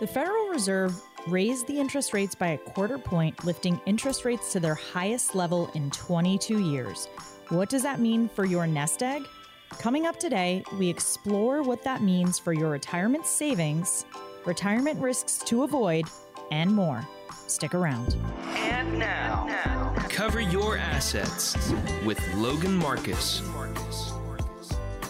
The Federal Reserve raised the interest rates by a quarter point, lifting interest rates to their highest level in 22 years. What does that mean for your nest egg? Coming up today, we explore what that means for your retirement savings, retirement risks to avoid, and more. Stick around. And now, cover your assets with Logan Marcus.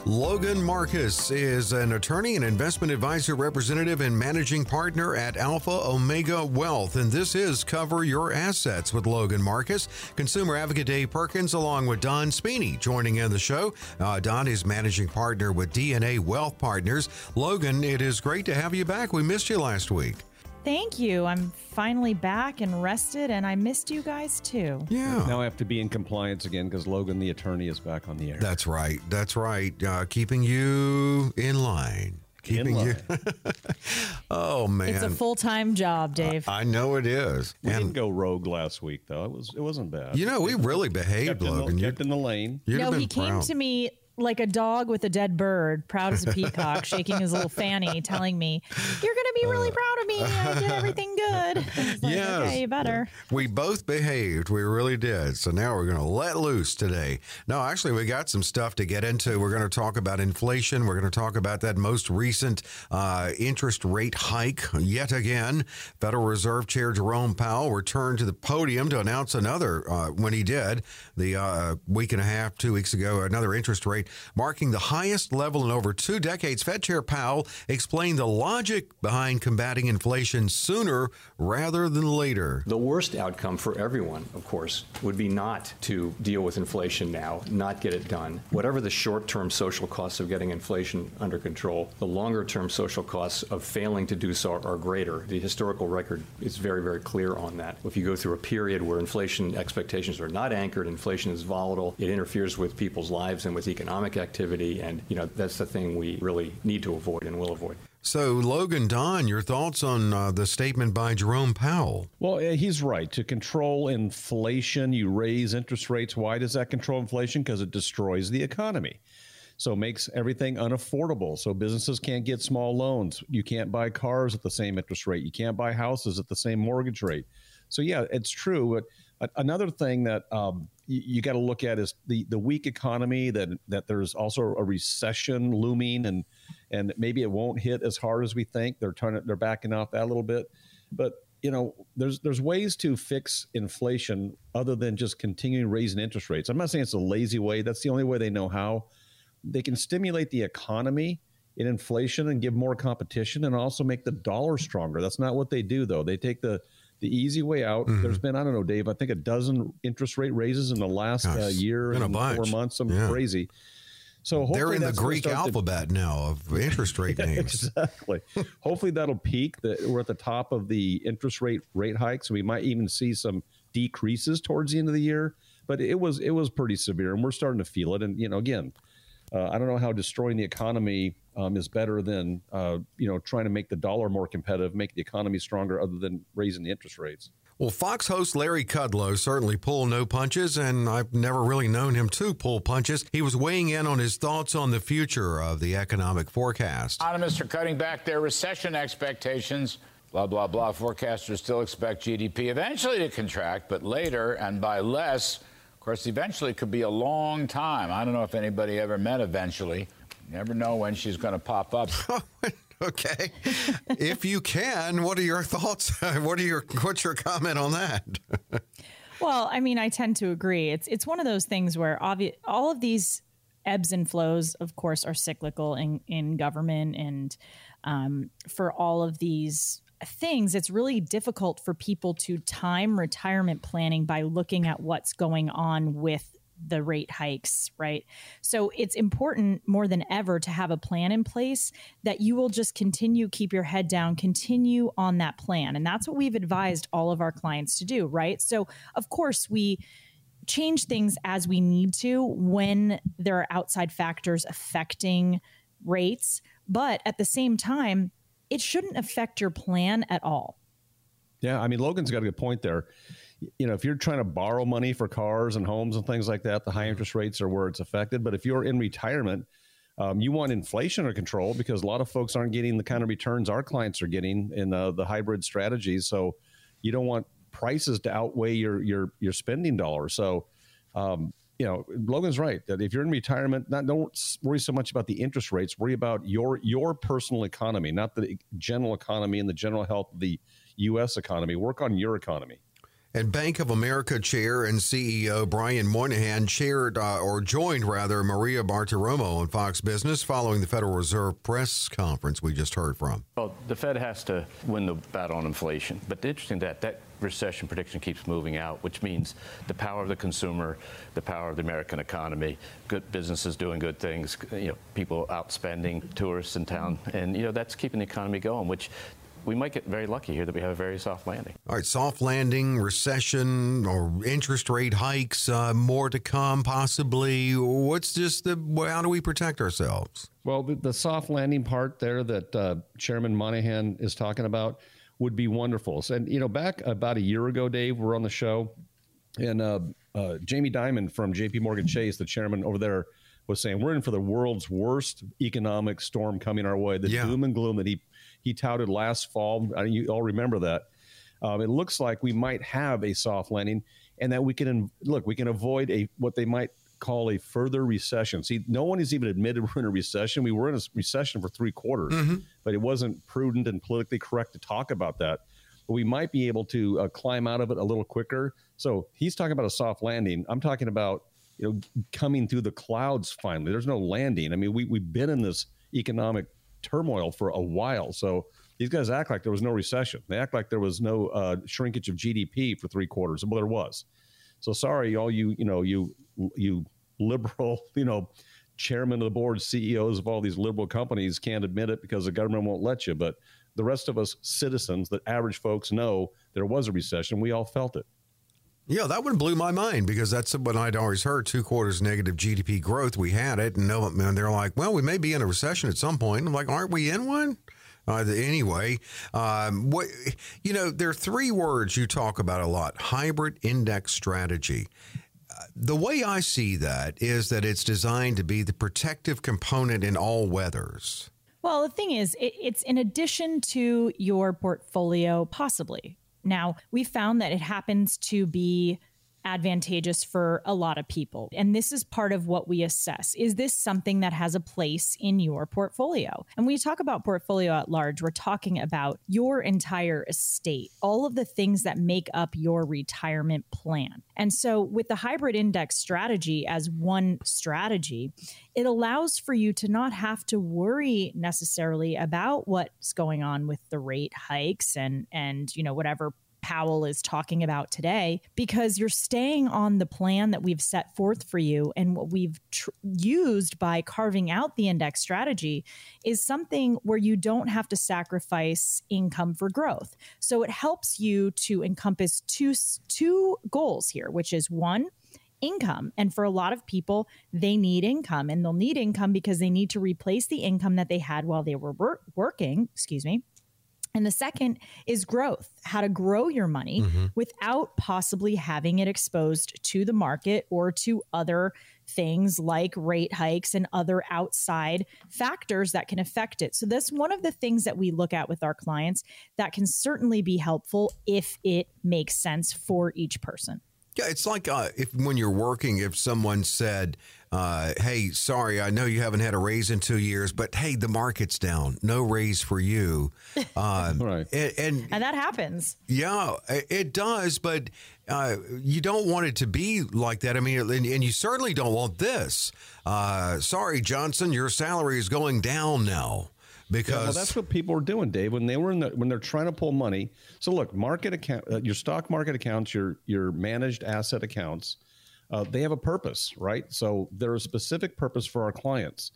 Logan Marcus is an attorney and investment advisor representative and managing partner at Alpha Omega Wealth. And this is Cover Your Assets with Logan Marcus. Consumer advocate Dave Perkins, along with Don Spini, joining in the show. Uh, Don is managing partner with DNA Wealth Partners. Logan, it is great to have you back. We missed you last week. Thank you. I'm finally back and rested, and I missed you guys too. Yeah. Now I have to be in compliance again because Logan, the attorney, is back on the air. That's right. That's right. Uh, keeping you in line. Keeping In you. oh man, It's a full time job, Dave. I know it is. we and didn't go rogue last week though. It was it wasn't bad. you know we really behaved, kept, in Logan. the, You- kept in the lane. You'd no, have been he came to me like a dog with a dead bird, proud as a peacock, shaking his little fanny, telling me, You're going to be really proud of me. I did everything good. Like, Yes. Okay, you better. We both behaved. We really did. So now we're going to let loose today. No, actually, we got some stuff to get into. We're going to talk about inflation. We're going to talk about that most recent uh, interest rate hike yet again. Federal Reserve Chair Jerome Powell returned to the podium to announce another, uh, when he did, the uh, week and a half, two weeks ago, another interest rate marking the highest level in over two decades. Fed Chair Powell explained the logic behind combating inflation sooner rather than later. The worst outcome for everyone, of course, would be not to deal with inflation now, not get it done. Whatever the short term social costs of getting inflation under control, the longer term social costs of failing to do so are greater. The historical record is very, very clear on that. If you go through a period where inflation expectations are not anchored, inflation is volatile, it interferes with people's lives and with economic activity, and you know that's the thing we really need to avoid and will avoid. So, Logan Don, your thoughts on uh, the statement by Jerome Powell? Well, he's right. To control inflation, you raise interest rates. Why does that control inflation? Because it destroys the economy. So it makes everything unaffordable. So businesses can't get small loans. You can't buy cars at the same interest rate. You can't buy houses at the same mortgage rate. So yeah, it's true. But another thing that um, you, got to look at is the the weak economy. That that there's also a recession looming, and and maybe it won't hit as hard as we think. They're turning they're backing off that a little bit, but you know there's there's ways to fix inflation other than just continuing raising interest rates. I'm not saying it's a lazy way. That's the only way they know how. They can stimulate the economy in inflation and give more competition and also make the dollar stronger. That's not what they do though. They take the the easy way out. Mhm. There's been I don't know, Dave. I think a dozen interest rate raises in the last uh, year and four months. Some Yeah. crazy. So hopefully They're in the Greek start to- alphabet now of interest rate names. exactly. Hopefully that'll peak. That we're at the top of the interest rate rate hikes. We might even see some decreases towards the end of the year. But it was it was pretty severe, and we're starting to feel it. And you know, again, uh, I don't know how destroying the economy um, is better than uh, you know trying to make the dollar more competitive, make the economy stronger, other than raising the interest rates. Well, Fox host Larry Kudlow certainly pulled no punches, and I've never really known him to pull punches. He was weighing in on his thoughts on the future of the economic forecast. Economists are cutting back their recession expectations. Blah, blah, blah. Forecasters still expect GDP eventually to contract, but later and by less. Of course, eventually it could be a long time. I don't know if anybody ever met eventually. You never know when she's going to pop up. okay, if you can, what are your thoughts? what are your what's your comment on that? Well, I mean, I tend to agree. It's it's one of those things where obvi- all of these ebbs and flows, of course, are cyclical in in government, and um, for all of these things, it's really difficult for people to time retirement planning by looking at what's going on with the rate hikes, right? So it's important more than ever to have a plan in place that you will just continue, keep your head down, continue on that plan. And that's what we've advised all of our clients to do, right? So, of course, we change things as we need to when there are outside factors affecting rates. But at the same time, it shouldn't affect your plan at all. Yeah, I mean Logan's got a good point there. You know, if you're trying to borrow money for cars and homes and things like that, the high interest rates are where it's affected. But if you're in retirement, Um, you want inflation under control because a lot of folks aren't getting the kind of returns our clients are getting in uh, the hybrid strategies. So you don't want prices to outweigh your your your spending dollars. So um, you know, Logan's right that if you're in retirement, not don't worry so much about the interest rates. Worry about your your personal economy, not the general economy and the general health of the U.S. economy. Work on your economy. And Bank of America Chair and CEO Brian Moynihan chaired uh, or joined rather Maria Bartiromo on Fox Business following the Federal Reserve press conference we just heard from. Well, the Fed has to win the battle on inflation, but the interesting that that recession prediction keeps moving out, which means the power of the consumer, the power of the American economy, good businesses doing good things, you know, people out spending, tourists in town, and you know that's keeping the economy going, which we might get very lucky here that we have a very soft landing. All right, soft landing, recession, or interest rate hikes, uh, more to come possibly. What's just the, how do we protect ourselves? Well, the, the soft landing part there that uh, Chairman Monahan is talking about would be wonderful. And, you know, back about a year ago, Dave, we're on the show, and uh, uh Jamie Dimon from JP Morgan Chase, the chairman over there, was saying we're in for the world's worst economic storm coming our way. The yeah. doom and gloom that he he touted last fall. I you all remember that. Um, it looks like we might have a soft landing, and that we can look we can avoid a what they might call a further recession. See, no one has even admitted we're in a recession. We were in a recession for three quarters, mm-hmm. but it wasn't prudent and politically correct to talk about that. But we might be able to uh, climb out of it a little quicker. So he's talking about a soft landing. I'm talking about you know coming through the clouds finally. There's no landing. I mean, we we've been in this economic turmoil for a while. So these guys act like there was no recession. They act like there was no uh, shrinkage of GDP for three quarters. Well, there was. So sorry, all you you know you you liberal you know chairman of the board, CEOs of all these liberal companies can't admit it because the government won't let you. But the rest of us citizens, the average folks, know there was a recession. We all felt it. Yeah, that one blew my mind because that's what I'd always heard: two quarters negative GDP growth. We had it, and no, and they're like, "Well, we may be in a recession at some point." I'm like, "Aren't we in one?" Uh, anyway, um, what you know, there are three words you talk about a lot: hybrid index strategy. The way I see that is that it's designed to be the protective component in all weathers. Well, the thing is, it, it's in addition to your portfolio, possibly now, we found that it happens to be advantageous for a lot of people. And this is part of what we assess. Is this something that has a place in your portfolio? And when we talk about portfolio at large, we're talking about your entire estate, all of the things that make up your retirement plan. And so with the hybrid index strategy as one strategy, it allows for you to not have to worry necessarily about what's going on with the rate hikes and and you know whatever Powell is talking about today because you're staying on the plan that we've set forth for you. And what we've tr- used by carving out the index strategy is something where you don't have to sacrifice income for growth. So it helps you to encompass two, two goals here, which is one, income. And for a lot of people, they need income and they'll need income because they need to replace the income that they had while they were wor- working, excuse me, and the second is growth, how to grow your money mm-hmm. without possibly having it exposed to the market or to other things like rate hikes and other outside factors that can affect it. So, that's one of the things that we look at with our clients that can certainly be helpful if it makes sense for each person. Yeah, it's like uh, if when you're working, if someone said, uh, "Hey, sorry, I know you haven't had a raise in two years, but hey, the market's down, no raise for you," um, right? And, and, and that happens. Yeah, it does, but uh, you don't want it to be like that. I mean, and, and you certainly don't want this. Uh, sorry, Johnson, your salary is going down now because yeah, well, that's what people are doing, Dave. When they were in the when they're trying to pull money. So look, market account, uh, your stock market accounts, your your managed asset accounts, uh, they have a purpose, right? So they're a specific purpose for our clients.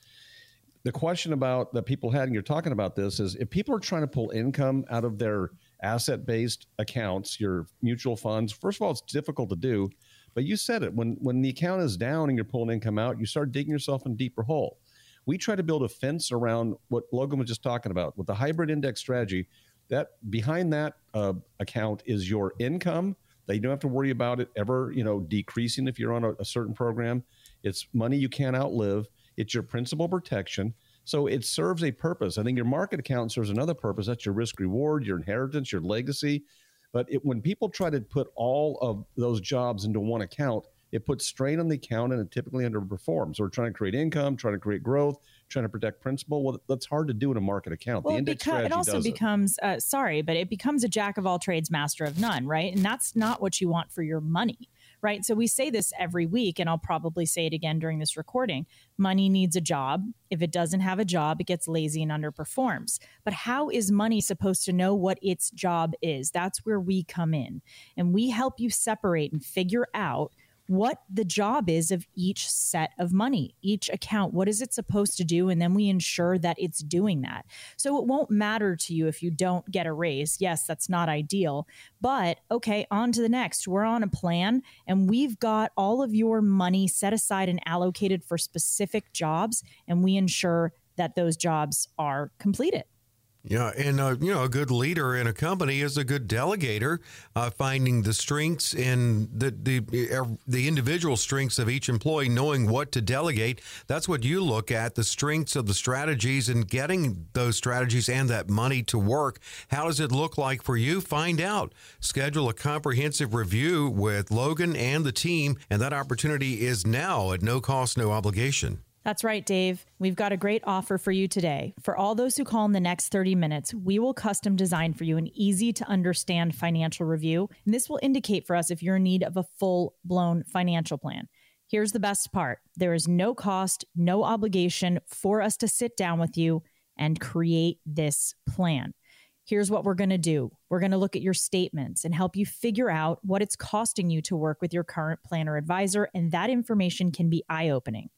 The question about that people had, and you're talking about this, is if people are trying to pull income out of their asset based accounts, your mutual funds. First of all, it's difficult to do, but you said it when when the account is down and you're pulling income out, you start digging yourself in a deeper hole. We try to build a fence around what Logan was just talking about with the hybrid index strategy. That behind that uh, account is your income you don't have to worry about it ever, you know, decreasing if you're on a, a certain program. It's money you can't outlive, It's your principal protection. So it serves a purpose. I think your market account serves another purpose. That's your risk reward, your inheritance, your legacy. But it, when people try to put all of those jobs into one account, it puts strain on the account and it typically underperforms. So we're trying to create income, trying to create growth, trying to protect principal. Well, that's hard to do in a market account. Well, the index it also does it. becomes uh, sorry, but it becomes a jack of all trades, master of none, right? And that's not what you want for your money, right? So we say this every week, and I'll probably say it again during this recording. Money needs a job. If it doesn't have a job, it gets lazy and underperforms. But how is money supposed to know what its job is? That's where we come in, and we help you separate and figure out what the job is of each set of money, each account. What is it supposed to do? And then we ensure that it's doing that. So it won't matter to you if you don't get a raise. Yes, that's not ideal. But okay, on to the next. We're on a plan and we've got all of your money set aside and allocated for specific jobs. And we ensure that those jobs are completed. Yeah, and uh, you know, a good leader in a company is a good delegator, uh, finding the strengths and the the the individual strengths of each employee, knowing what to delegate. That's what you look at: the strengths of the strategies and getting those strategies and that money to work. How does it look like for you? Find out. Schedule a comprehensive review with Logan and the team, and that opportunity is now at no cost, no obligation. That's right, Dave. We've got a great offer for you today. For all those who call in the next 30 minutes, we will custom design for you an easy to understand financial review. And this will indicate for us if you're in need of a full blown financial plan. Here's the best part there is no cost, no obligation for us to sit down with you and create this plan. Here's what we're going to do we're going to look at your statements and help you figure out what it's costing you to work with your current planner advisor. And that information can be eye opening.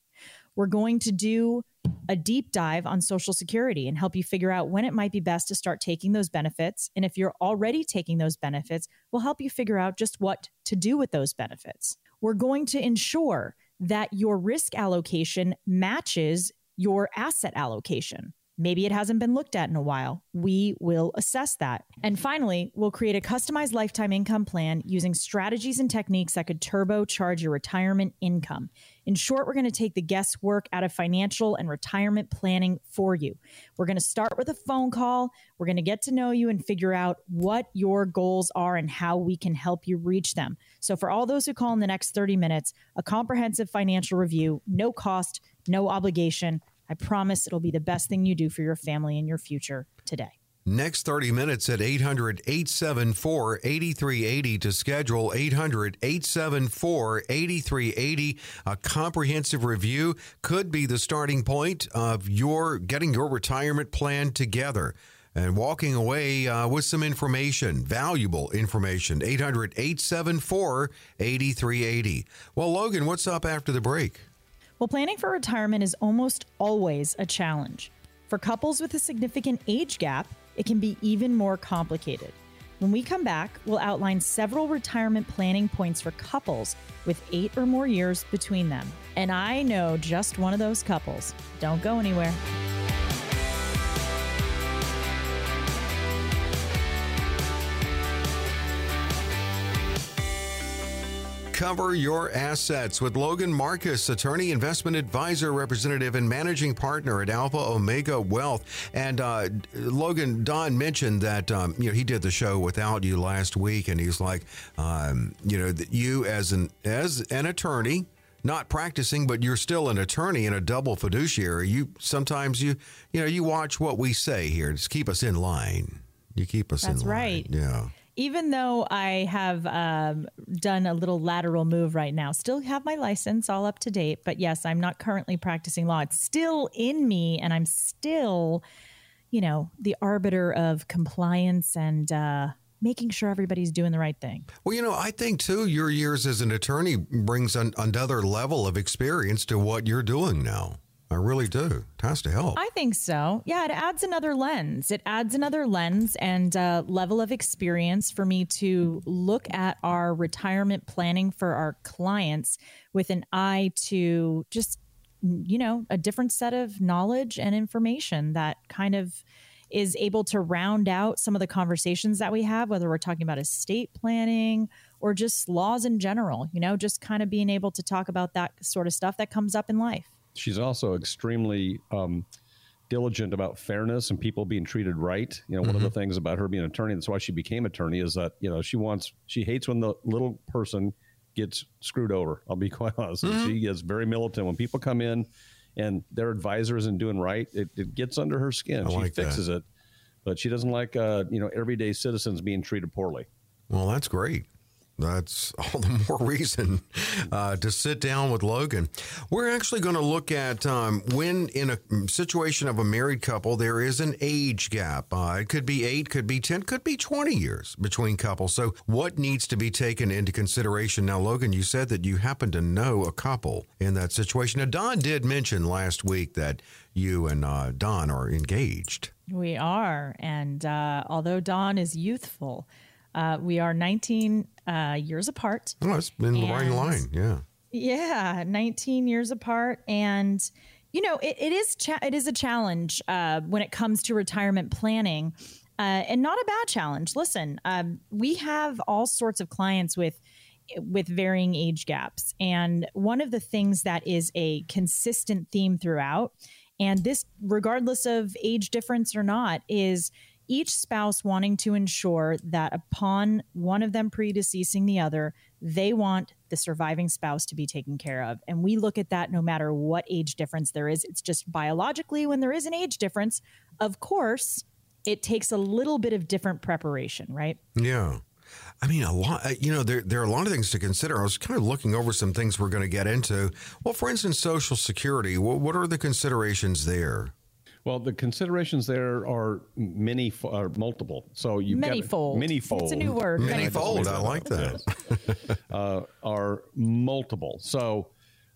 We're going to do a deep dive on Social Security and help you figure out when it might be best to start taking those benefits. And if you're already taking those benefits, we'll help you figure out just what to do with those benefits. We're going to ensure that your risk allocation matches your asset allocation. Maybe it hasn't been looked at in a while. We will assess that. And finally, we'll create a customized lifetime income plan using strategies and techniques that could turbocharge your retirement income. In short, we're going to take the guesswork out of financial and retirement planning for you. We're going to start with a phone call. We're going to get to know you and figure out what your goals are and how we can help you reach them. So, for all those who call in the next 30 minutes, a comprehensive financial review, no cost, no obligation. I promise it'll be the best thing you do for your family and your future today. Next 30 minutes at 800 874 8380 to schedule 800 874 8380. A comprehensive review could be the starting point of your getting your retirement plan together and walking away uh, with some information, valuable information. 800 874 8380. Well, Logan, what's up after the break? Well, planning for retirement is almost always a challenge. For couples with a significant age gap, it can be even more complicated. When we come back, we'll outline several retirement planning points for couples with eight or more years between them. And I know just one of those couples. Don't go anywhere. Cover your assets with Logan Marcus, attorney, investment advisor, representative, and managing partner at Alpha Omega Wealth. And uh, Logan, Don mentioned that um, you know he did the show without you last week, and he's like, um, you know, that you as an as an attorney, not practicing, but you're still an attorney and a double fiduciary. You sometimes you you know you watch what we say here. Just keep us in line. You keep us That's in line. That's right. Yeah. Even though I have um, done a little lateral move right now, still have my license all up to date. But yes, I'm not currently practicing law. It's still in me, and I'm still, you know, the arbiter of compliance and uh, making sure everybody's doing the right thing. Well, you know, I think too, your years as an attorney brings an, another level of experience to what you're doing now. I really do. It has to help. I think so. Yeah, it adds another lens. It adds another lens and uh, level of experience for me to look at our retirement planning for our clients with an eye to just, you know, a different set of knowledge and information that kind of is able to round out some of the conversations that we have, whether we're talking about estate planning or just laws in general, you know, just kind of being able to talk about that sort of stuff that comes up in life. She's also extremely um, diligent about fairness and people being treated right. You know, one of the things about her being an attorney, that's why she became attorney, is that you know she wants she hates when the little person gets screwed over. I'll be quite honest. She is very militant when people come in and their advisor isn't doing right. It, it gets under her skin. I she like that. fixes it, but she doesn't like uh, you know everyday citizens being treated poorly. Well, that's great. That's all the more reason uh, to sit down with Logan. We're actually going to look at um, when, in a situation of a married couple, there is an age gap. Uh, it could be eight, could be 10, could be 20 years between couples. So, what needs to be taken into consideration? Now, Logan, you said that you happen to know a couple in that situation. Now, Don did mention last week that you and uh, Don are engaged. We are. And uh, although Don is youthful, uh, we are 19 uh, years apart. Oh, it's in the right And- line. Yeah. Yeah, 19 years apart. And, you know, it, it is cha- it is a challenge uh, when it comes to retirement planning uh, and not a bad challenge. Listen, um, we have all sorts of clients with with varying age gaps. And one of the things that is a consistent theme throughout, and this, regardless of age difference or not, is each spouse wanting to ensure that upon one of them predeceasing the other, they want the surviving spouse to be taken care of. And we look at that no matter what age difference there is. It's just biologically, when there is an age difference, of course, it takes a little bit of different preparation, right? Yeah. I mean, a lot, uh, you know, there, there are a lot of things to consider. I was kind of looking over some things we're going to get into. Well, for instance, Social Security, what, what are the considerations there? Well, the considerations there are many, are multiple. So you Manyfold. manyfold. It's a new word. Many Manyfold. I like that. uh, are multiple. So,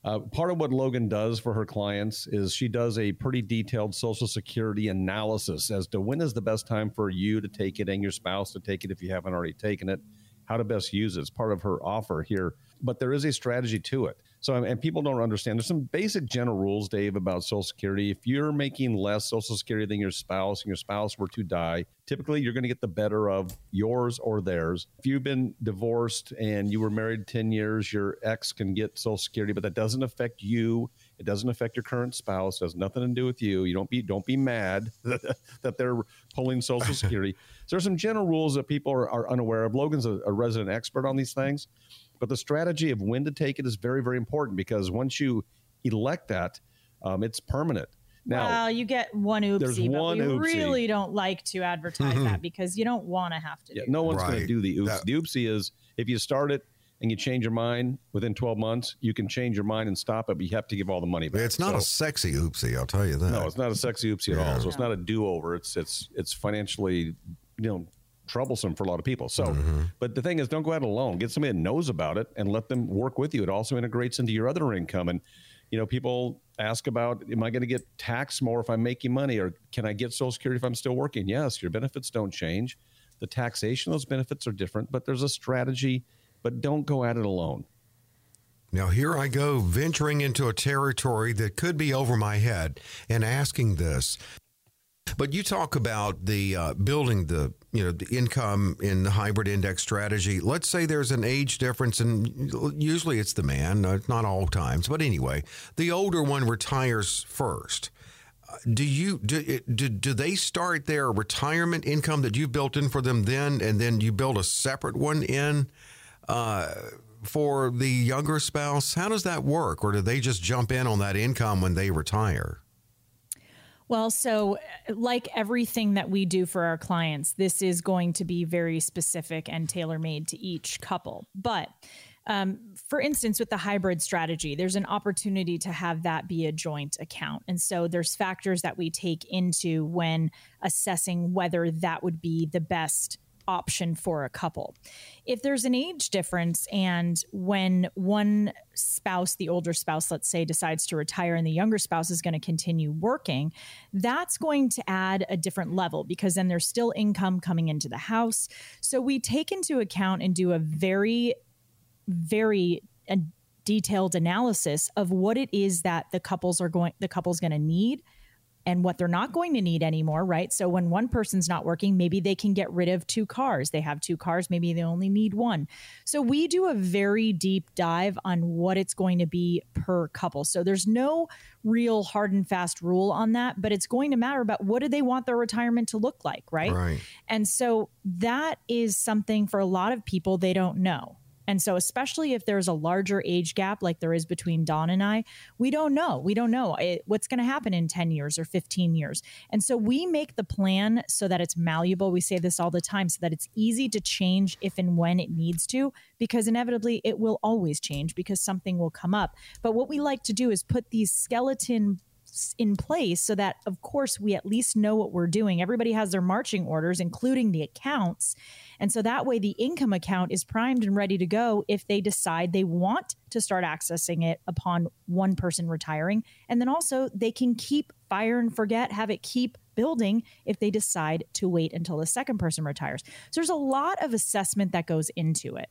uh, part of what Logan does for her clients is she does a pretty detailed Social Security analysis as to when is the best time for you to take it and your spouse to take it if you haven't already taken it, how to best use it. It's part of her offer here. But there is a strategy to it. So, and people don't understand. There's some basic general rules, Dave, about Social Security. If you're making less Social Security than your spouse, and your spouse were to die, typically you're going to get the better of yours or theirs. If you've been divorced and you were married 10 years, your ex can get Social Security, but that doesn't affect you. It doesn't affect your current spouse. It has nothing to do with you. You don't be don't be mad that they're pulling Social Security. so there's some general rules that people are, are unaware of. Logan's a, a resident expert on these things. But the strategy of when to take it is very, very important because once you elect that, um, it's permanent. Now, well, you get one oopsie, there's but one we oopsie. really don't like to advertise that because you don't want to have to yeah, do no one's going to do the oopsie. That- the oopsie is if you start it and you change your mind within 12 months, you can change your mind and stop it, but you have to give all the money back. It's not So- a sexy oopsie, I'll tell you that. no, it's not a sexy oopsie at all. So it's not a do-over. It's it's it's financially, you know, troublesome for a lot of people. So, but the thing is, don't go out alone. Get somebody that knows about it and let them work with you. It also integrates into your other income. And you know, people ask about, am I going to get taxed more if I'm making money, or can I get Social Security if I'm still working? Yes, your benefits don't change. The taxation of those benefits are different, but there's a strategy. But don't go at it alone. Now, here I go venturing into a territory that could be over my head and asking this. But you talk about the uh, building the you know the income in the hybrid index strategy. Let's say there's an age difference, and usually it's the man, uh, not all times, but anyway, the older one retires first. Uh, Do you do, do do they start their retirement income that you've built in for them then, and then you build a separate one in? uh, for the younger spouse? How does that work? Or do they just jump in on that income when they retire? Well, so uh, like everything that we do for our clients, this is going to be very specific and tailor made to each couple. But um, for instance, with the hybrid strategy, there's an opportunity to have that be a joint account. And so there's factors that we take into when assessing whether that would be the best option for a couple. If there's an age difference and when one spouse, the older spouse, let's say, decides to retire and the younger spouse is going to continue working, that's going to add a different level because then there's still income coming into the house. So we take into account and do a very, very uh, detailed analysis of what it is that the couples are going, the couple's going to need and what they're not going to need anymore, right? So when one person's not working, maybe they can get rid of two cars. They have two cars, maybe they only need one. So we do a very deep dive on what it's going to be per couple. So there's no real hard and fast rule on that, but it's going to matter about what do they want their retirement to look like, right? Right. And so that is something for a lot of people they don't know. And so, especially if there's a larger age gap like there is between Don and I, we don't know. We don't know it, what's going to happen in 10 years or 15 years. And so, we make the plan so that it's malleable. We say this all the time so that it's easy to change if and when it needs to, because inevitably it will always change because something will come up. But what we like to do is put these skeleton in place so that of course we at least know what we're doing. Everybody has their marching orders including the accounts. And so that way the income account is primed and ready to go if they decide they want to start accessing it upon one person retiring. And then also they can keep fire and forget have it keep building if they decide to wait until the second person retires. So there's a lot of assessment that goes into it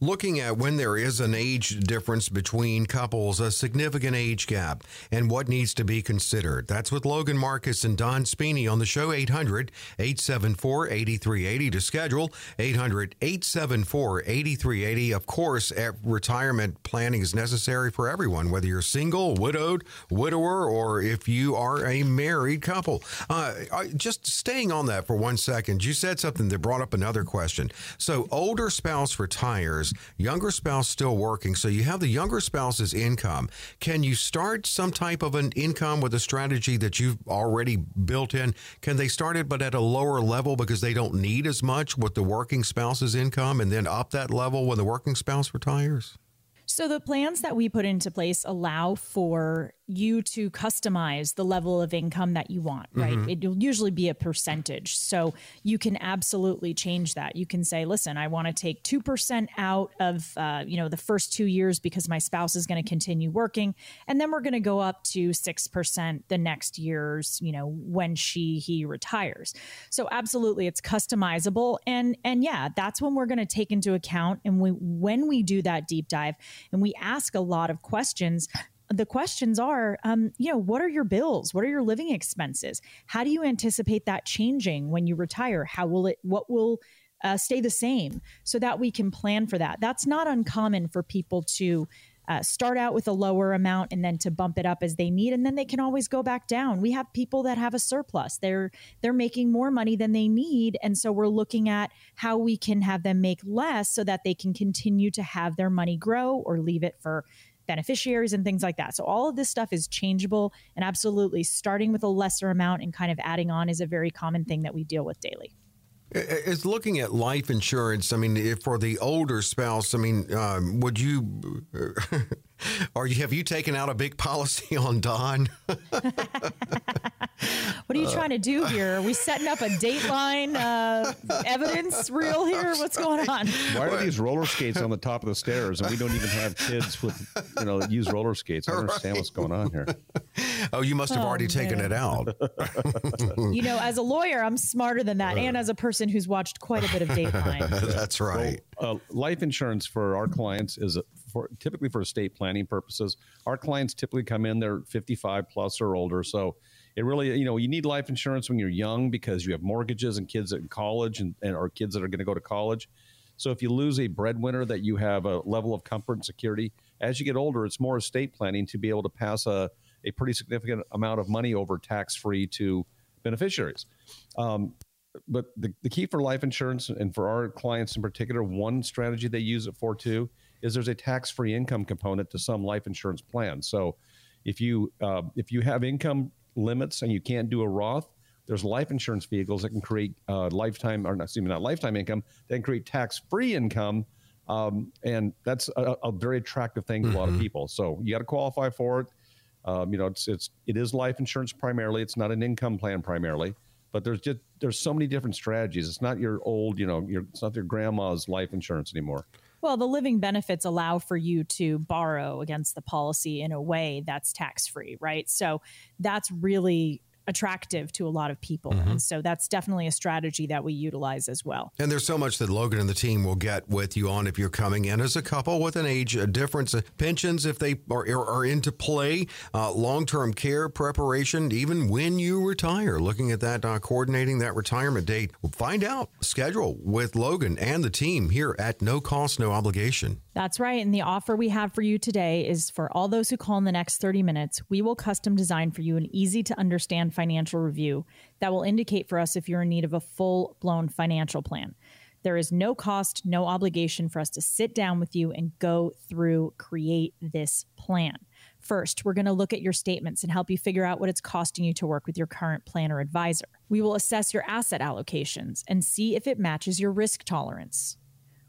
looking at when there is an age difference between couples, a significant age gap, and what needs to be considered. That's with Logan Marcus and Don Spini on the show 800 874 8380 to schedule 800 874 8380. Of course, retirement planning is necessary for everyone, whether you're single, widowed, widower, or if you are a married couple. Uh, just staying on that for one second, you said something that brought up another question. So, older spouse retires younger spouse still working. So you have the younger spouse's income. Can you start some type of an income with a strategy that you've already built in? Can they start it but at a lower level because they don't need as much with the working spouse's income and then up that level when the working spouse retires? So the plans that we put into place allow for you to customize the level of income that you want, right? Mm-hmm. It'll usually be a percentage. So you can absolutely change that. You can say, listen, I want to take 2% out of, uh, you know, the first two years because my spouse is going to continue working. And then we're going to go up to 6% the next years, you know, when she, he retires. So absolutely it's customizable. And, and yeah, that's when we're going to take into account. And we, when we do that deep dive and we ask a lot of questions, the questions are, um, you know, what are your bills? What are your living expenses? How do you anticipate that changing when you retire? How will it, what will uh, stay the same so that we can plan for that? That's not uncommon for people to uh, start out with a lower amount and then to bump it up as they need and then they can always go back down we have people that have a surplus they're they're making more money than they need and so we're looking at how we can have them make less so that they can continue to have their money grow or leave it for beneficiaries and things like that. So all of this stuff is changeable and absolutely starting with a lesser amount and kind of adding on is a very common thing that we deal with daily. Is looking at life insurance. I mean, for the older spouse, I mean, um, would you, or have you taken out a big policy on Don? What are you uh, trying to do here? Are we setting up a Dateline uh, evidence reel here? What's going on? Why are these roller skates on the top of the stairs and we don't even have kids with, you know, use roller skates? I don't understand right. what's going on here. Oh, you must have oh, already man. taken it out. you know, as a lawyer, I'm smarter than that, and as a person who's watched quite a bit of Dateline. That's right. uh, life insurance for our clients is for typically for estate planning purposes. Our clients typically come in; they're 55 plus or older, so it really, you know, you need life insurance when you're young because you have mortgages and kids in college and, and or kids that are going to go to college. So if you lose a breadwinner that you have a level of comfort and security, as you get older, it's more estate planning to be able to pass a, a pretty significant amount of money over tax free to beneficiaries. Um, but the, the key for life insurance and for our clients in particular, one strategy they use it for too is there's a tax free income component to some life insurance plans. So if you uh, if you have income limits and you can't do a Roth, there's life insurance vehicles that can create uh, lifetime, or not, excuse me, not lifetime income, that can create tax free income. Um, and that's a, a, very attractive thing to mm-hmm. a lot of mm-hmm. people. So you got to qualify for it. Um, you know, it's it's it is life insurance primarily. It's not an income plan primarily, but there's just there's so many different strategies. It's not your old, you know, your it's not your grandma's life insurance anymore. Well, the living benefits allow for you to borrow against the policy in a way that's tax free, right? So that's really attractive to a lot of people. Mm-hmm. And so that's definitely a strategy that we utilize as well. And there's so much that Logan and the team will get with you on if you're coming in as a couple with an age difference. Pensions, if they are, are into play, uh, long term care preparation, even when you retire, looking at that, uh, coordinating that retirement date. We'll find out schedule with Logan and the team here at no cost, no obligation. That's right. And the offer we have for you today is for all those who call in the next 30 minutes, we will custom design for you an easy to understand financial review that will indicate for us if you're in need of a full blown financial plan. There is no cost, no obligation for us to sit down with you and go through, create this plan. First, we're going to look at your statements and help you figure out what it's costing you to work with your current planner advisor. We will assess your asset allocations and see if it matches your risk tolerance.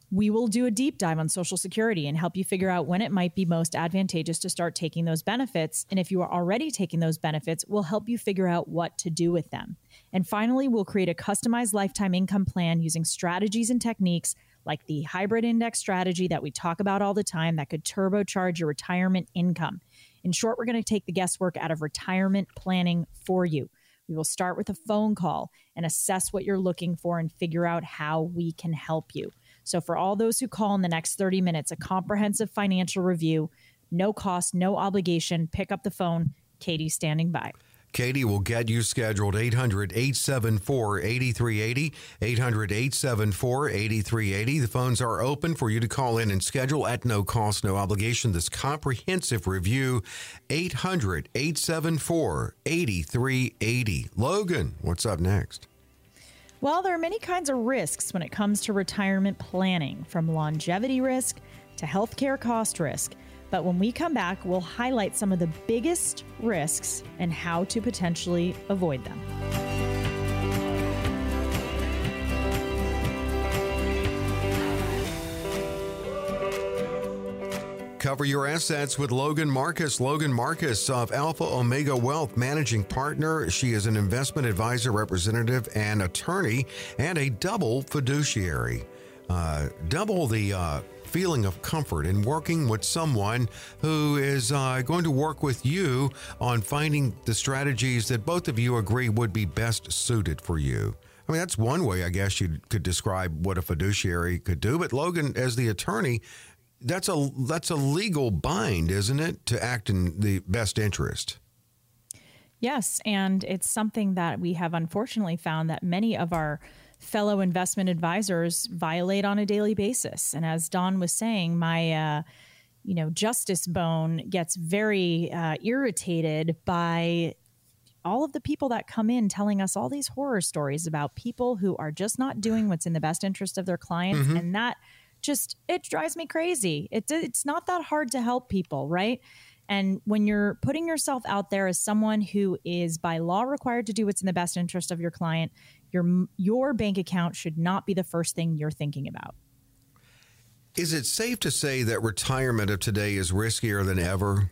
We will do a deep dive on Social Security and help you figure out when it might be most advantageous to start taking those benefits. And if you are already taking those benefits, we'll help you figure out what to do with them. And finally, we'll create a customized lifetime income plan using strategies and techniques like the hybrid index strategy that we talk about all the time that could turbocharge your retirement income. In short, we're going to take the guesswork out of retirement planning for you. We will start with a phone call and assess what you're looking for and figure out how we can help you. So, for all those who call in the next 30 minutes, a comprehensive financial review, no cost, no obligation. Pick up the phone. Katie's standing by. Katie will get you scheduled 800 874 8380. 800 874 8380. The phones are open for you to call in and schedule at no cost, no obligation. This comprehensive review 800 874 8380. Logan, what's up next? Well, there are many kinds of risks when it comes to retirement planning, from longevity risk to healthcare cost risk. But when we come back, we'll highlight some of the biggest risks and how to potentially avoid them. Cover your assets with Logan Marcus. Logan Marcus of Alpha Omega Wealth, managing partner. She is an investment advisor, representative, and attorney, and a double fiduciary. Uh, double the uh, feeling of comfort in working with someone who is uh, going to work with you on finding the strategies that both of you agree would be best suited for you. I mean, that's one way I guess you could describe what a fiduciary could do. But Logan, as the attorney, that's a that's a legal bind, isn't it, to act in the best interest? Yes, and it's something that we have unfortunately found that many of our fellow investment advisors violate on a daily basis. And as Don was saying, my uh, you know justice bone gets very uh, irritated by all of the people that come in telling us all these horror stories about people who are just not doing what's in the best interest of their clients, mm-hmm. and that just it drives me crazy. It, it's not that hard to help people, right? And when you're putting yourself out there as someone who is by law required to do what's in the best interest of your client, your your bank account should not be the first thing you're thinking about. Is it safe to say that retirement of today is riskier than ever?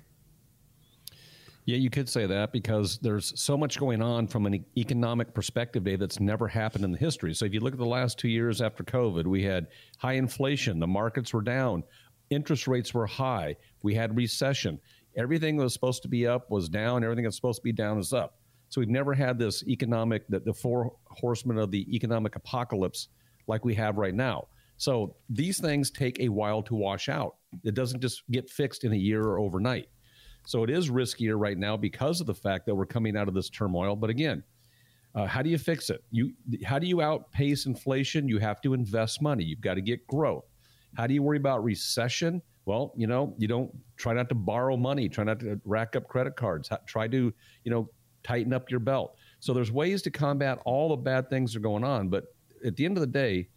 Yeah, you could say that because there's so much going on from an economic perspective, Dave, that's never happened in the history. So if you look at the last two years after COVID, we had high inflation, the markets were down, interest rates were high, we had recession. Everything that was supposed to be up was down, everything that's supposed to be down is up. So we've never had this economic, the, the four horsemen of the economic apocalypse like we have right now. So these things take a while to wash out. It doesn't just get fixed in a year or overnight. So it is riskier right now because of the fact that we're coming out of this turmoil. But again, uh, how do you fix it? You how do you outpace inflation? You have to invest money. You've got to get growth. How do you worry about recession? Well, you know, you don't try not to borrow money. Try not to rack up credit cards. Try to, you know, tighten up your belt. So there's ways to combat all the bad things that are going on. But at the end of the day,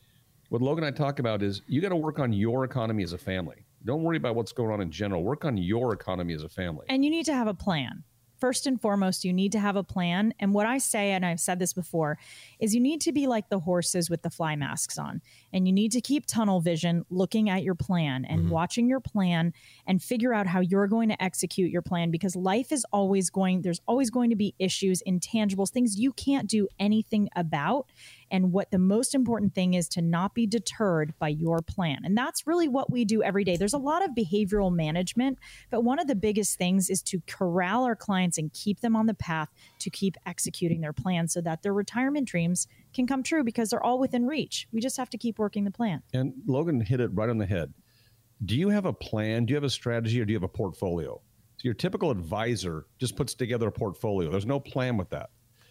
what Logan and I talk about is you got to work on your economy as a family. Don't worry about what's going on in general. Work on your economy as a family. And you need to have a plan. First and foremost, you need to have a plan. And what I say, and I've said this before, is you need to be like the horses with the fly masks on. And you need to keep tunnel vision looking at your plan and mm-hmm. watching your plan and figure out how you're going to execute your plan because life is always going, there's always going to be issues, intangibles, things you can't do anything about. And what the most important thing is to not be deterred by your plan. And that's really what we do every day. There's a lot of behavioral management, but one of the biggest things is to corral our clients and keep them on the path to keep executing their plan so that their retirement dreams can come true because they're all within reach. We just have to keep working the plan. And Logan hit it right on the head. Do you have a plan? Do you have a strategy or do you have a portfolio? So your typical advisor just puts together a portfolio. There's no plan with that.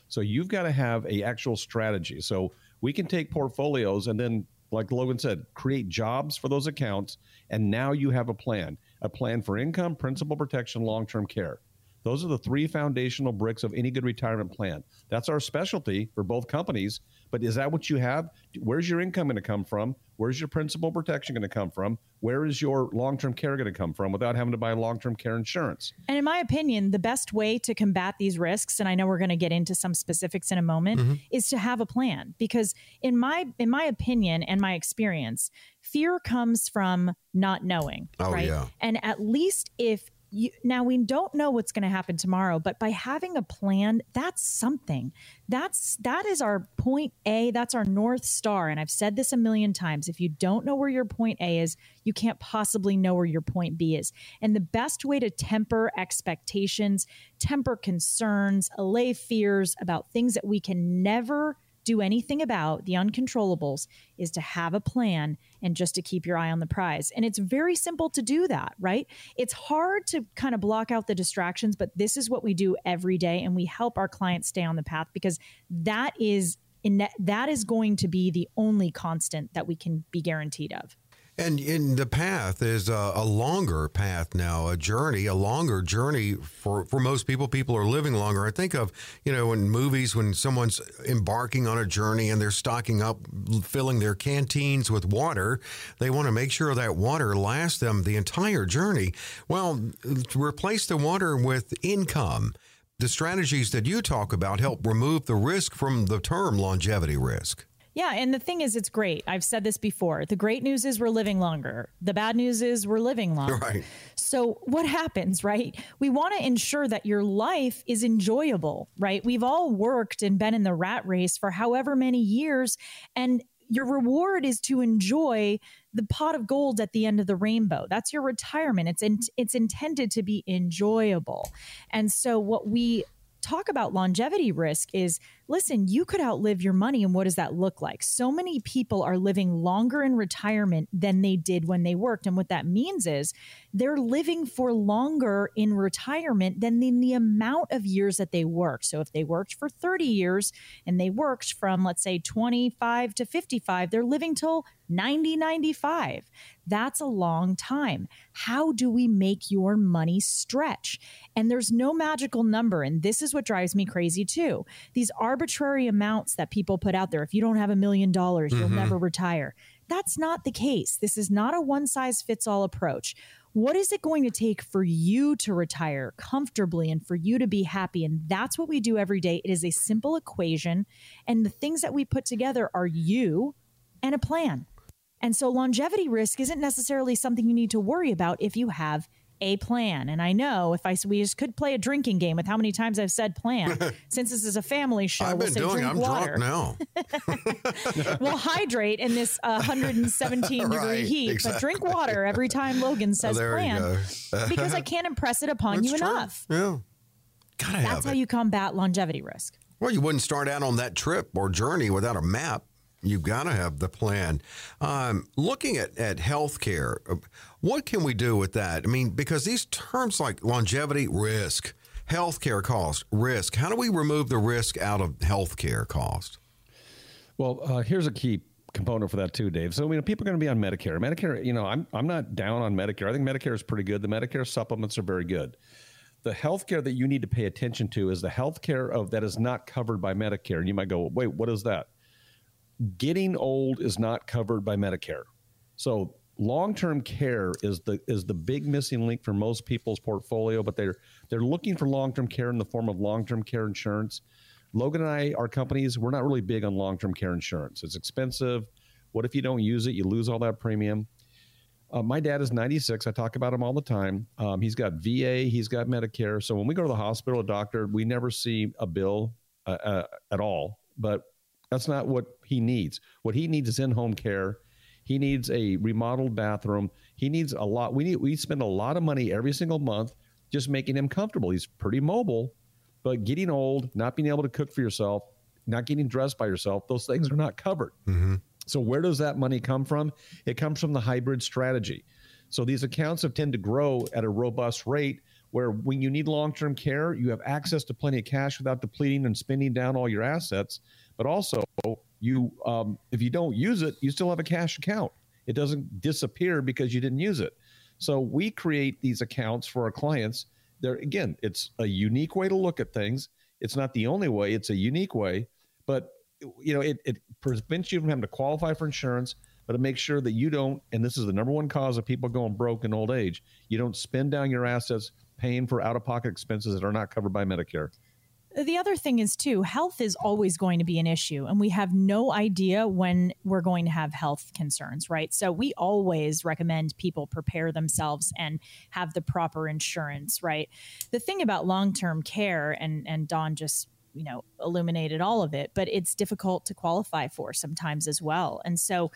So you've got to have a actual strategy. So we can take portfolios and then like Logan said, create jobs for those accounts and now you have a plan, a plan for income, principal protection, long-term care. Those are the three foundational bricks of any good retirement plan. That's our specialty for both companies. But is that what you have? Where's your income going to come from? Where's your principal protection going to come from? Where is your long term care going to come from without having to buy long term care insurance? And in my opinion, the best way to combat these risks, and I know we're going to get into some specifics in a moment, mm-hmm. is to have a plan. Because in my in my opinion and my experience, fear comes from not knowing. Oh, right? yeah. And at least if you, now we don't know what's going to happen tomorrow but by having a plan that's something. That's that is our point a that's our north star and i've said this a million times. If you don't know where your point a is you can't possibly know where your point b is. And the best way to temper expectations temper concerns allay fears about things that we can never do anything about the uncontrollables is to have a plan and just to keep your eye on the prize. And it's very simple to do that, right? It's hard to kind of block out the distractions, but this is what we do every day and we help our clients stay on the path because that is in that is going to be the only constant that we can be guaranteed of. And in the path is a, a, longer path now, a journey, a longer journey for, for most people. People are living longer. I think of, you know, in movies when someone's embarking on a journey and they're stocking up, filling their canteens with water, they want to make sure that water lasts them the entire journey. Well, replace the water with income. The strategies that you talk about help remove the risk from the term longevity risk. Yeah, and the thing is, it's great. I've said this before. The great news is we're living longer. The bad news is we're living longer. Right. So, what happens, right? We want to ensure that your life is enjoyable, right? We've all worked and been in the rat race for however many years, and your reward is to enjoy the pot of gold at the end of the rainbow. That's your retirement. It's in, it's intended to be enjoyable. And so what we talk about longevity risk is listen, you could outlive your money. And what does that look like? So many people are living longer in retirement than they did when they worked. And what that means is they're living for longer in retirement than in the amount of years that they worked. So if they worked for 30 years and they worked from, let's say, 25 to 55, they're living till 90, 95. That's a long time. How do we make your money stretch? And there's no magical number. And this is what drives me crazy too. These are arbitrary amounts that people put out there. If you don't have a million dollars, you'll mm-hmm. never retire. That's not the case. This is not a one size fits all approach. What is it going to take for you to retire comfortably and for you to be happy? And that's what we do every day. It is a simple equation. And the things that we put together are you and a plan. And so longevity risk isn't necessarily something you need to worry about if you have a plan. And I know if I we just could play a drinking game with how many times I've said plan. Since this is a family show, I've we'll been doing. I'm water. drunk now. we'll hydrate in this uh, 117 right, degree heat, exactly. but drink water every time Logan says oh, plan because I can't impress it upon That's you true. enough. Yeah, gotta That's how it. you combat longevity risk. Well, you wouldn't start out on that trip or journey without a map. You've got to have the plan. Um, looking at, at healthcare, uh, what can we do with that? I mean, because these terms like longevity, risk, healthcare cost, risk, how do we remove the risk out of healthcare cost? Well, uh, here's a key component for that too, Dave. So, you know, people are going to be on Medicare. Medicare, you know, I'm, I'm not down on Medicare. I think Medicare is pretty good. The Medicare supplements are very good. The healthcare that you need to pay attention to is the healthcare of that is not covered by Medicare. And you might go, wait, what is that? getting old is not covered by Medicare. So long-term care is the is the big missing link for most people's portfolio, but they're they're looking for long-term care in the form of long-term care insurance. Logan and I, our companies, we're not really big on long-term care insurance. It's expensive. What if you don't use it? You lose all that premium. Uh, my dad is 96. I talk about him all the time. Um, he's got VA, he's got Medicare. So when we go to the hospital, a doctor, we never see a bill uh, uh, at all. But That's not what he needs. What he needs is in-home care. He needs a remodeled bathroom. He needs a lot. We need we spend a lot of money every single month just making him comfortable. He's pretty mobile, but getting old, not being able to cook for yourself, not getting dressed by yourself, those things are not covered. Mm-hmm. So where does that money come from? It comes from the hybrid strategy. So these accounts have tend to grow at a robust rate where when you need long-term care, you have access to plenty of cash without depleting and spending down all your assets. But also, you um, if you don't use it, you still have a cash account. It doesn't disappear because you didn't use it. So we create these accounts for our clients. There again, it's a unique way to look at things. It's not the only way; it's a unique way. But you know, it, it prevents you from having to qualify for insurance, but it makes sure that you don't. And this is the number one cause of people going broke in old age. You don't spend down your assets paying for out-of-pocket expenses that are not covered by Medicare. The other thing is, too, health is always going to be an issue, and we have no idea when we're going to have health concerns, right? So, we always recommend people prepare themselves and have the proper insurance, right? The thing about long term care, and, and Don just you know illuminated all of it but it's difficult to qualify for sometimes as well and so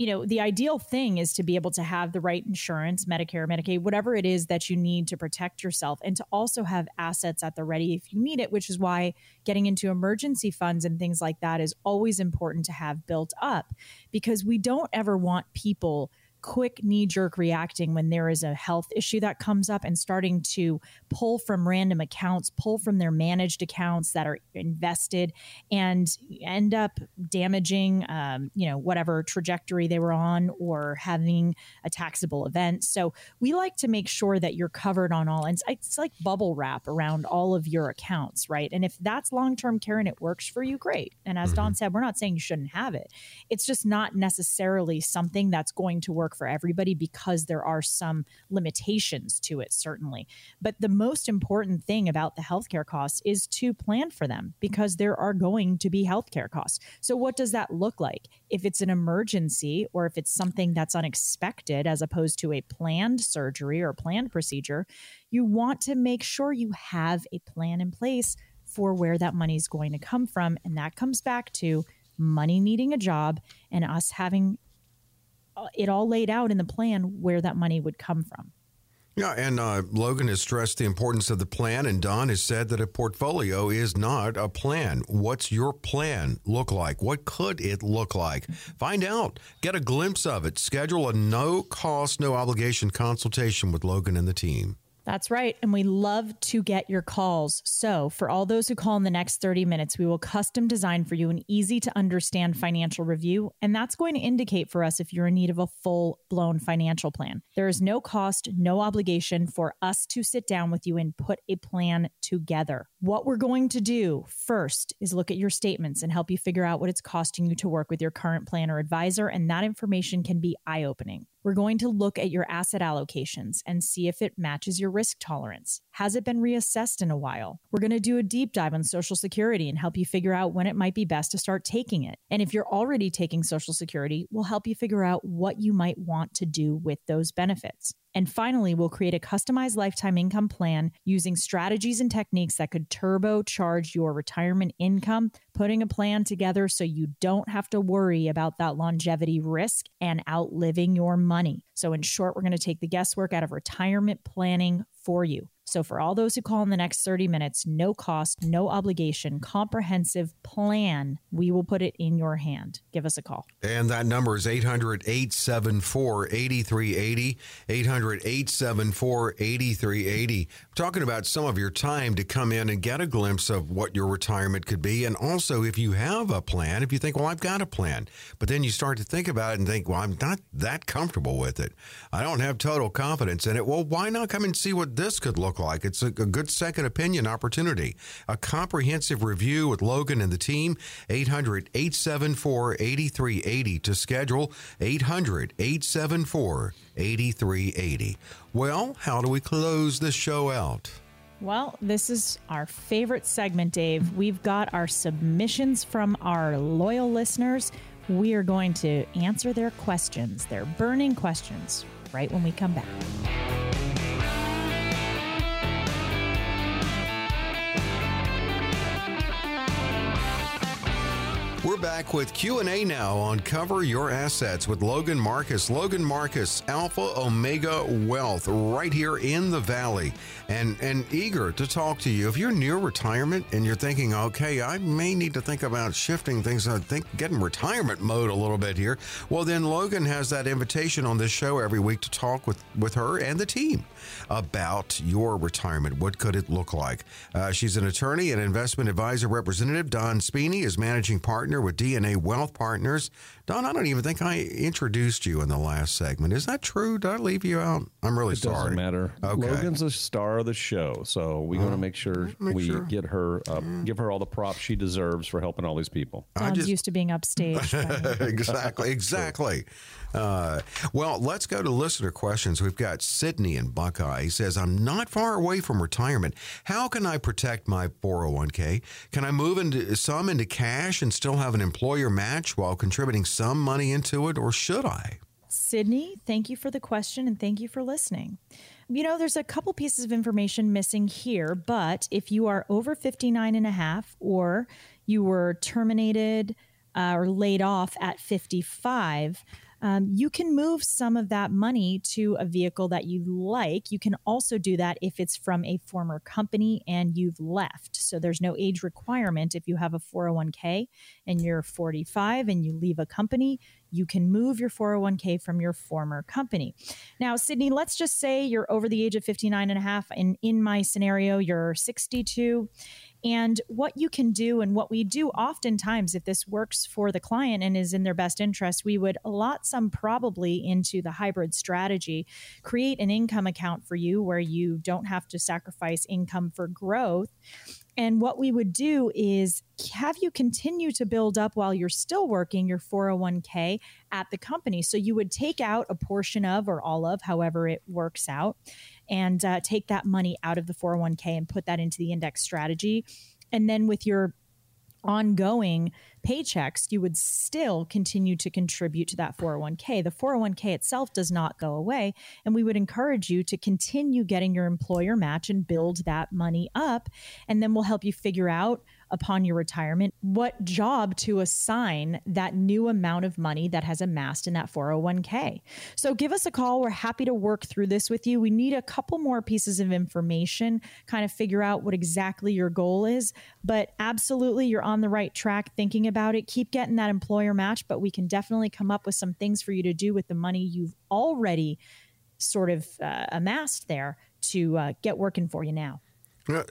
you know, the ideal thing is to be able to have the right insurance, Medicare, Medicaid, whatever it is that you need to protect yourself, and to also have assets at the ready if you need it, which is why getting into emergency funds and things like that is always important to have built up because we don't ever want people quick knee jerk reacting when there is a health issue that comes up and starting to pull from random accounts, pull from their managed accounts that are invested and end up damaging, um, you know, whatever trajectory they were on or having a taxable event. So we like to make sure that you're covered on all ends. It's like bubble wrap around all of your accounts, right? And if that's long term care and it works for you, great. And as Don mm-hmm. said, we're not saying you shouldn't have it. It's just not necessarily something that's going to work work for everybody because there are some limitations to it, certainly. But the most important thing about the healthcare costs is to plan for them because there are going to be healthcare costs. So, what does that look like? If it's an emergency or if it's something that's unexpected as opposed to a planned surgery or planned procedure, you want to make sure you have a plan in place for where that money is going to come from. And that comes back to money needing a job and us having it all laid out in the plan where that money would come from. Yeah, and uh, Logan has stressed the importance of the plan, and Don has said that a portfolio is not a plan. What's your plan look like? What could it look like? Find out. Get a glimpse of it. Schedule a no cost, no obligation consultation with Logan and the team. That's right. And we love to get your calls. So, for all those who call in the next 30 minutes, we will custom design for you an easy to understand financial review. And that's going to indicate for us if you're in need of a full blown financial plan. There is no cost, no obligation for us to sit down with you and put a plan together. What we're going to do first is look at your statements and help you figure out what it's costing you to work with your current plan or advisor. And that information can be eye opening. We're going to look at your asset allocations and see if it matches your risk tolerance. Has it been reassessed in a while? We're going to do a deep dive on Social Security and help you figure out when it might be best to start taking it. And if you're already taking Social Security, we'll help you figure out what you might want to do with those benefits. And finally, we'll create a customized lifetime income plan using strategies and techniques that could turbocharge your retirement income, putting a plan together so you don't have to worry about that longevity risk and outliving your money. So, in short, we're going to take the guesswork out of retirement planning for you. So, for all those who call in the next 30 minutes, no cost, no obligation, comprehensive plan, we will put it in your hand. Give us a call. And that number is 800 874 8380. 800 874 8380. Talking about some of your time to come in and get a glimpse of what your retirement could be. And also, if you have a plan, if you think, well, I've got a plan, but then you start to think about it and think, well, I'm not that comfortable with it. I don't have total confidence in it. Well, why not come and see what this could look like. It's a, a good second opinion opportunity. A comprehensive review with Logan and the team. 800 874 8380 to schedule. 800 874 8380. Well, how do we close the show out? Well, this is our favorite segment, Dave. We've got our submissions from our loyal listeners. We are going to answer their questions, their burning questions, right when we come back. We're back with Q&A now on Cover Your Assets with Logan Marcus. Logan Marcus, Alpha Omega Wealth, right here in the Valley. And, and eager to talk to you. If you're near retirement and you're thinking, okay, I may need to think about shifting things, I think getting retirement mode a little bit here. Well, then Logan has that invitation on this show every week to talk with, with her and the team about your retirement. What could it look like? Uh, she's an attorney and investment advisor representative. Don Spini is managing partner partner with DNA Wealth Partners. Don, I don't even think I introduced you in the last segment. Is that true? Did I leave you out? I'm really it sorry. Doesn't matter. Okay. Logan's the star of the show, so we want to make sure make we sure. get her, uh, give her all the props she deserves for helping all these people. I Don's just- used to being upstage. exactly, exactly. Uh, well, let's go to listener questions. We've got Sydney in Buckeye. He says, I'm not far away from retirement. How can I protect my 401k? Can I move into some into cash and still have an employer match while contributing some money into it, or should I? Sydney, thank you for the question and thank you for listening. You know, there's a couple pieces of information missing here, but if you are over 59 and a half or you were terminated uh, or laid off at 55, um, you can move some of that money to a vehicle that you like. You can also do that if it's from a former company and you've left. So there's no age requirement if you have a 401k and you're 45 and you leave a company, you can move your 401k from your former company. Now, Sydney, let's just say you're over the age of 59 and a half, and in my scenario, you're 62. And what you can do, and what we do oftentimes, if this works for the client and is in their best interest, we would allot some probably into the hybrid strategy, create an income account for you where you don't have to sacrifice income for growth. And what we would do is have you continue to build up while you're still working your 401k at the company. So you would take out a portion of or all of, however it works out, and uh, take that money out of the 401k and put that into the index strategy. And then with your ongoing paychecks, you would still continue to contribute to that 401k. The 401k itself does not go away. And we would encourage you to continue getting your employer match and build that money up. And then we'll help you figure out upon your retirement what job to assign that new amount of money that has amassed in that 401k. So give us a call. We're happy to work through this with you. We need a couple more pieces of information, kind of figure out what exactly your goal is. But absolutely, you're on the right track thinking about it. Keep getting that employer match, but we can definitely come up with some things for you to do with the money you've already sort of uh, amassed there to uh, get working for you now.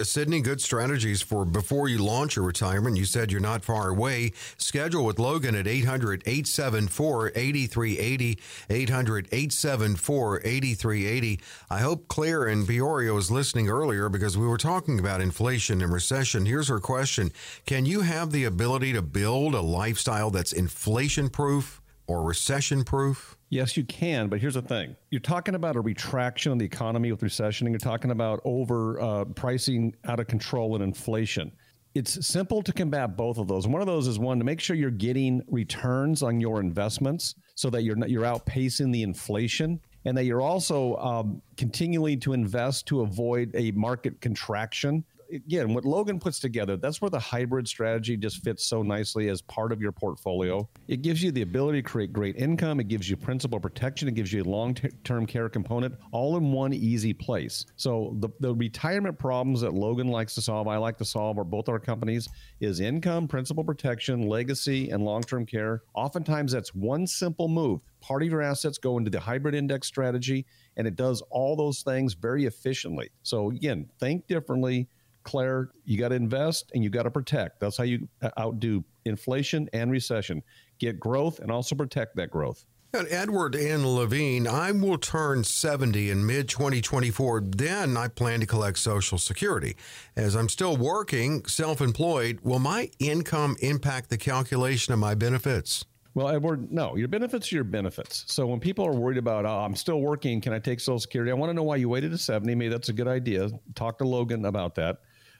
Sydney, good strategies for before you launch your retirement. You said you're not far away. Schedule with Logan at 800 874 8380. 800 874 8380. I hope Claire in Peoria was listening earlier because we were talking about inflation and recession. Here's her question Can you have the ability to build a lifestyle that's inflation proof or recession proof? Yes, you can, but here's the thing: you're talking about a retraction of the economy with recession, and you're talking about over uh, pricing out of control and inflation. It's simple to combat both of those. One of those is one to make sure you're getting returns on your investments, so that you're not, you're outpacing the inflation, and that you're also um, continuing to invest to avoid a market contraction again, what Logan puts together, that's where the hybrid strategy just fits so nicely as part of your portfolio. It gives you the ability to create great income, it gives you principal protection, it gives you a long term care component, all in one easy place. So, the, the retirement problems that Logan likes to solve, I like to solve, or both our companies, is income, principal protection, legacy, and long term care. Oftentimes, that's one simple move. Part of your assets go into the hybrid index strategy, and it does all those things very efficiently. So, again, think differently Claire, you got to invest and you got to protect. That's how you uh, outdo inflation and recession. Get growth and also protect that growth. And Edward and Laveen, I will turn 70 in mid 2024. Then I plan to collect Social Security. As I'm still working, self employed, will my income impact the calculation of my benefits? Well, Edward, no, your benefits are your benefits. So when people are worried about, oh, I'm still working, can I take Social Security? I want to know why you waited to 70. Maybe that's a good idea. Talk to Logan about that.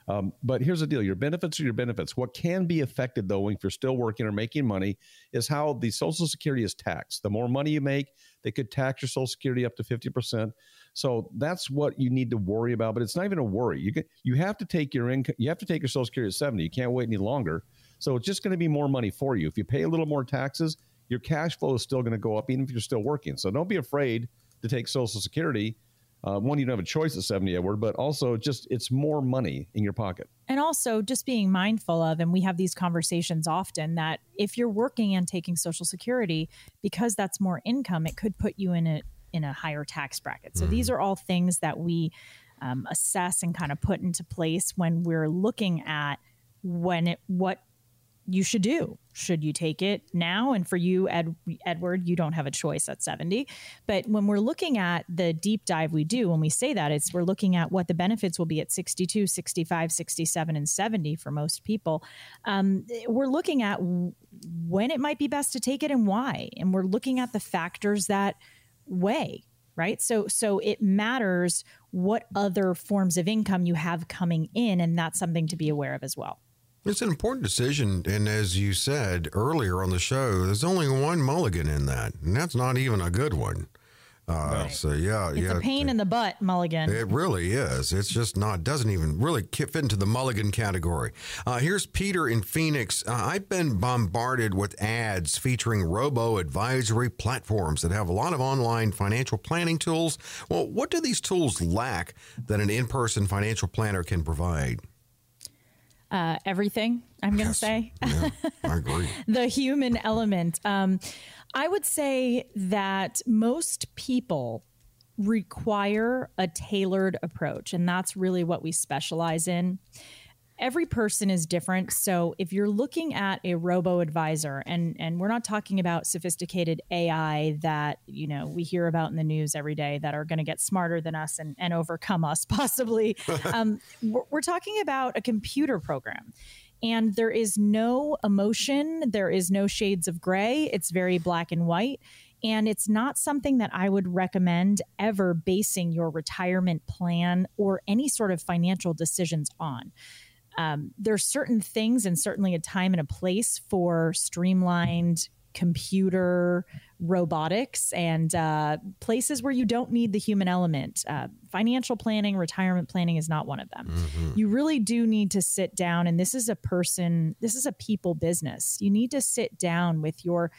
Um, but here's the deal your benefits are your benefits. What can be affected, though, if you're still working or making money, is how the Social Security is taxed. The more money you make, they could tax your Social Security up to 50%. So that's what you need to worry about. But it's not even a worry. You, can, you have to take your income, you have to take your Social Security at 70. You can't wait any longer. So it's just going to be more money for you. If you pay a little more taxes, your cash flow is still going to go up, even if you're still working. So don't be afraid to take Social Security. Uh, one, you don't have a choice at 70, Edward, but also just it's more money in your pocket. And also just being mindful of, and we have these conversations often, that if you're working and taking Social Security, because that's more income, it could put you in a in a higher tax bracket. So mm. these are all things that we um, assess and kind of put into place when we're looking at when it what you should do. Should you take it now? And for you, Ed, Edward, you don't have a choice at 70. But when we're looking at the deep dive we do, when we say that, it's we're looking at what the benefits will be at 62, 65, 67, and 70 for most people. Um, we're looking at when it might be best to take it and why. And we're looking at the factors that weigh right so so it matters what other forms of income you have coming in and that's something to be aware of as well it's an important decision and as you said earlier on the show there's only one mulligan in that and that's not even a good one uh, So yeah, it's yeah, a pain in the butt, Mulligan. It really is. It's just not doesn't even really fit into the Mulligan category. Uh, here's Peter in Phoenix. Uh, I've been bombarded with ads featuring robo advisory platforms that have a lot of online financial planning tools. Well, what do these tools lack that an in-person financial planner can provide? Uh, everything. I'm going to yes. say. Yeah, I agree. the human element. Um, I would say that most people require a tailored approach, and that's really what we specialize in. Every person is different. So if you're looking at a robo advisor, and and we're not talking about sophisticated AI that you know we hear about in the news every day that are going to get smarter than us and, and overcome us possibly. um, we're, we're talking about a computer program and there is no emotion, there is no shades of gray. It's very black and white. And it's not something that I would recommend ever basing your retirement plan or any sort of financial decisions on. Um, there's certain things and certainly a time and a place for streamlined computer robotics and uh, places where you don't need the human element. Uh, financial planning, retirement planning is not one of them. Mm-hmm. You really do need to sit down, and this is a person, this is a people business. You need to sit down with your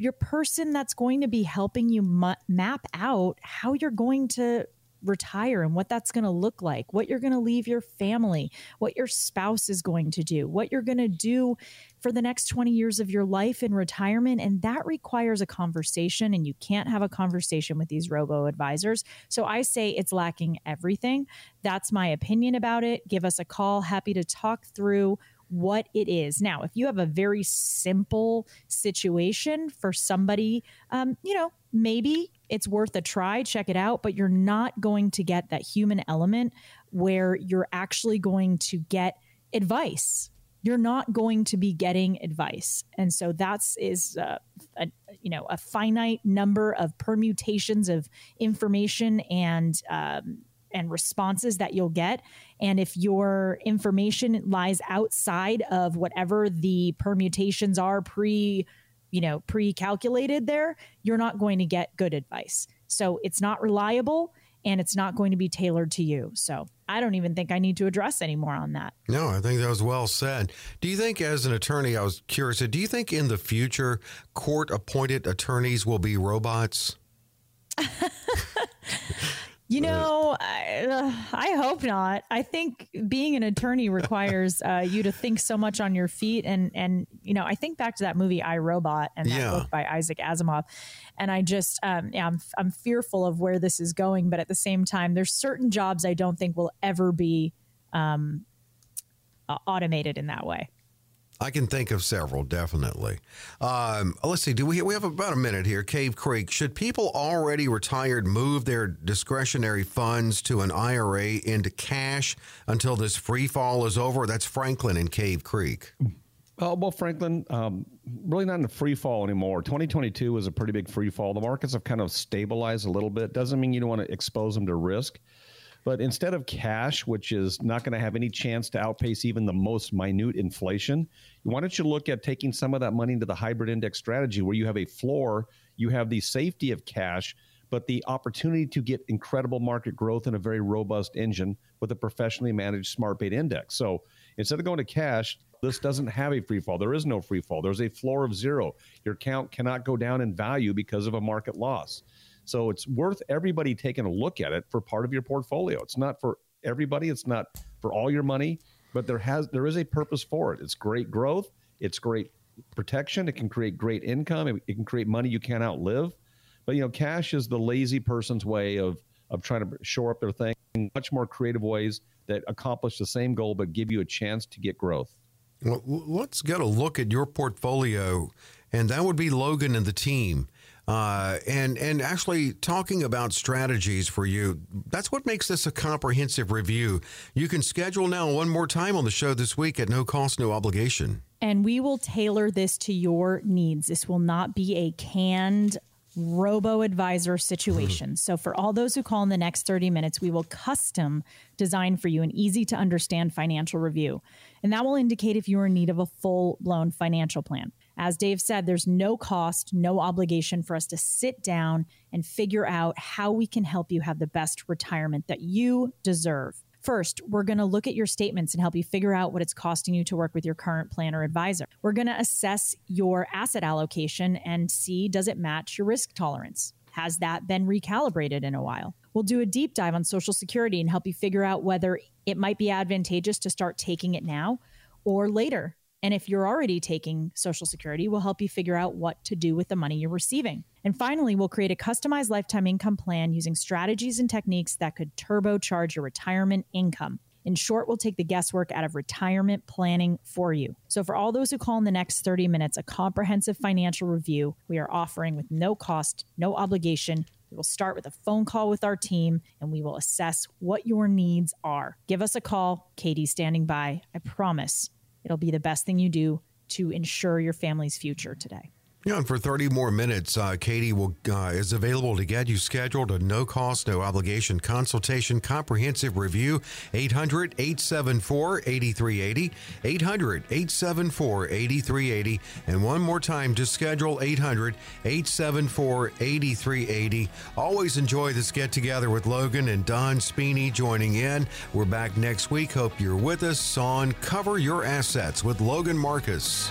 your person that's going to be helping you m- map out how you're going to retire and what that's going to look like, what you're going to leave your family, what your spouse is going to do, what you're going to do for the next 20 years of your life in retirement. And that requires a conversation, and you can't have a conversation with these robo advisors. So I say it's lacking everything. That's my opinion about it. Give us a call. Happy to talk through what it is. Now, if you have a very simple situation for somebody, um, you know, maybe it's worth a try, check it out, but you're not going to get that human element where you're actually going to get advice. You're not going to be getting advice. And so that's is uh, a, you know, a finite number of permutations of information and um, and responses that you'll get. And if your information lies outside of whatever the permutations are pre, you know, pre-calculated there, you're not going to get good advice. So it's not reliable and it's not going to be tailored to you. So I don't even think I need to address any more on that. No, I think that was well said. Do you think, as an attorney, I was curious, do you think in the future court appointed attorneys will be robots? You know, I, uh, I, hope not. I think being an attorney requires uh, you to think so much on your feet, and and you know, I think back to that movie I Robot and that yeah. book by Isaac Asimov, and I just um, yeah, I'm I'm fearful of where this is going, but at the same time, there's certain jobs I don't think will ever be um, automated in that way. I can think of several, definitely. Um, let's see. Do we we have about a minute here? Cave Creek. Should people already retired move their discretionary funds to an IRA into cash until this free fall is over? That's Franklin in Cave Creek. Well, Franklin, um, really not in a free fall anymore. 2022 was a pretty big free fall. The markets have kind of stabilized a little bit. Doesn't mean you don't want to expose them to risk. But instead of cash, which is not going to have any chance to outpace even the most minute inflation, why don't you look at taking some of that money into the hybrid index strategy where you have a floor, you have the safety of cash, but the opportunity to get incredible market growth in a very robust engine with a professionally managed smart beta index. So instead of going to cash, This doesn't have a free fall. There is no free fall. There's a floor of zero. Your account cannot go down in value because of a market loss. So it's worth everybody taking a look at it for part of your portfolio. It's not for everybody. It's not for all your money, but there has there is a purpose for it. It's great growth. It's great protection. It can create great income. It, can create money you can't outlive. But you know, cash is the lazy person's way of of trying to shore up their thing. Much more creative ways that accomplish the same goal but give you a chance to get growth. Well, let's get a look at your portfolio, and that would be Logan and the team. Uh, and and actually talking about strategies for you. That's what makes this a comprehensive review. You can schedule now one more time on the show this week at no cost, no obligation. And we will tailor this to your needs. This will not be a canned robo advisor situation. so, for all those who call in the next 30 minutes, we will custom design for you an easy to understand financial review. And that will indicate if you are in need of a full blown financial plan. As Dave said, there's no cost, no obligation for us to sit down and figure out how we can help you have the best retirement that you deserve. First, we're going to look at your statements and help you figure out what it's costing you to work with your current plan or advisor. We're going to assess your asset allocation and see does it match your risk tolerance? Has that been recalibrated in a while? We'll do a deep dive on Social Security and help you figure out whether it might be advantageous to start taking it now or later and if you're already taking Social Security, we'll help you figure out what to do with the money you're receiving. And finally, we'll create a customized lifetime income plan using strategies and techniques that could turbocharge your retirement income. In short, we'll take the guesswork out of retirement planning for you. So, for all those who call in the next 30 minutes, a comprehensive financial review we are offering with no cost, no obligation. We will start with a phone call with our team and we will assess what your needs are. Give us a call. Katie's standing by. I promise It'll be the best thing you do to ensure your family's future today. Yeah, and for 30 more minutes, uh, Katie will uh, is available to get you scheduled a no cost, no obligation consultation comprehensive review. 800 874 8380. 800 874 8380. And one more time to schedule 800 874 8380. Always enjoy this get together with Logan and Don Spini joining in. We're back next week. Hope you're with us on Cover Your Assets with Logan Marcus.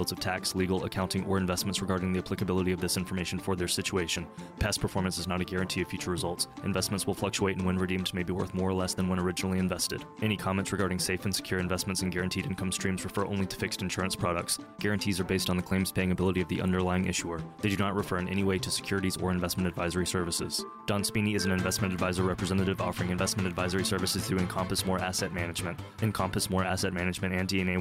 fields of tax, legal, accounting, or investments regarding the applicability of this information for their situation. Past performance is not a guarantee of future results. Investments will fluctuate and when redeemed may be worth more or less than when originally invested. Any comments regarding safe and secure investments and guaranteed income streams refer only to fixed insurance products. Guarantees are based on the claims paying ability of the underlying issuer. They do not refer in any way to securities or investment advisory services. Don Spini is an investment advisor representative offering investment advisory services through Encompass More Asset Management. Encompass More Asset Management and DNA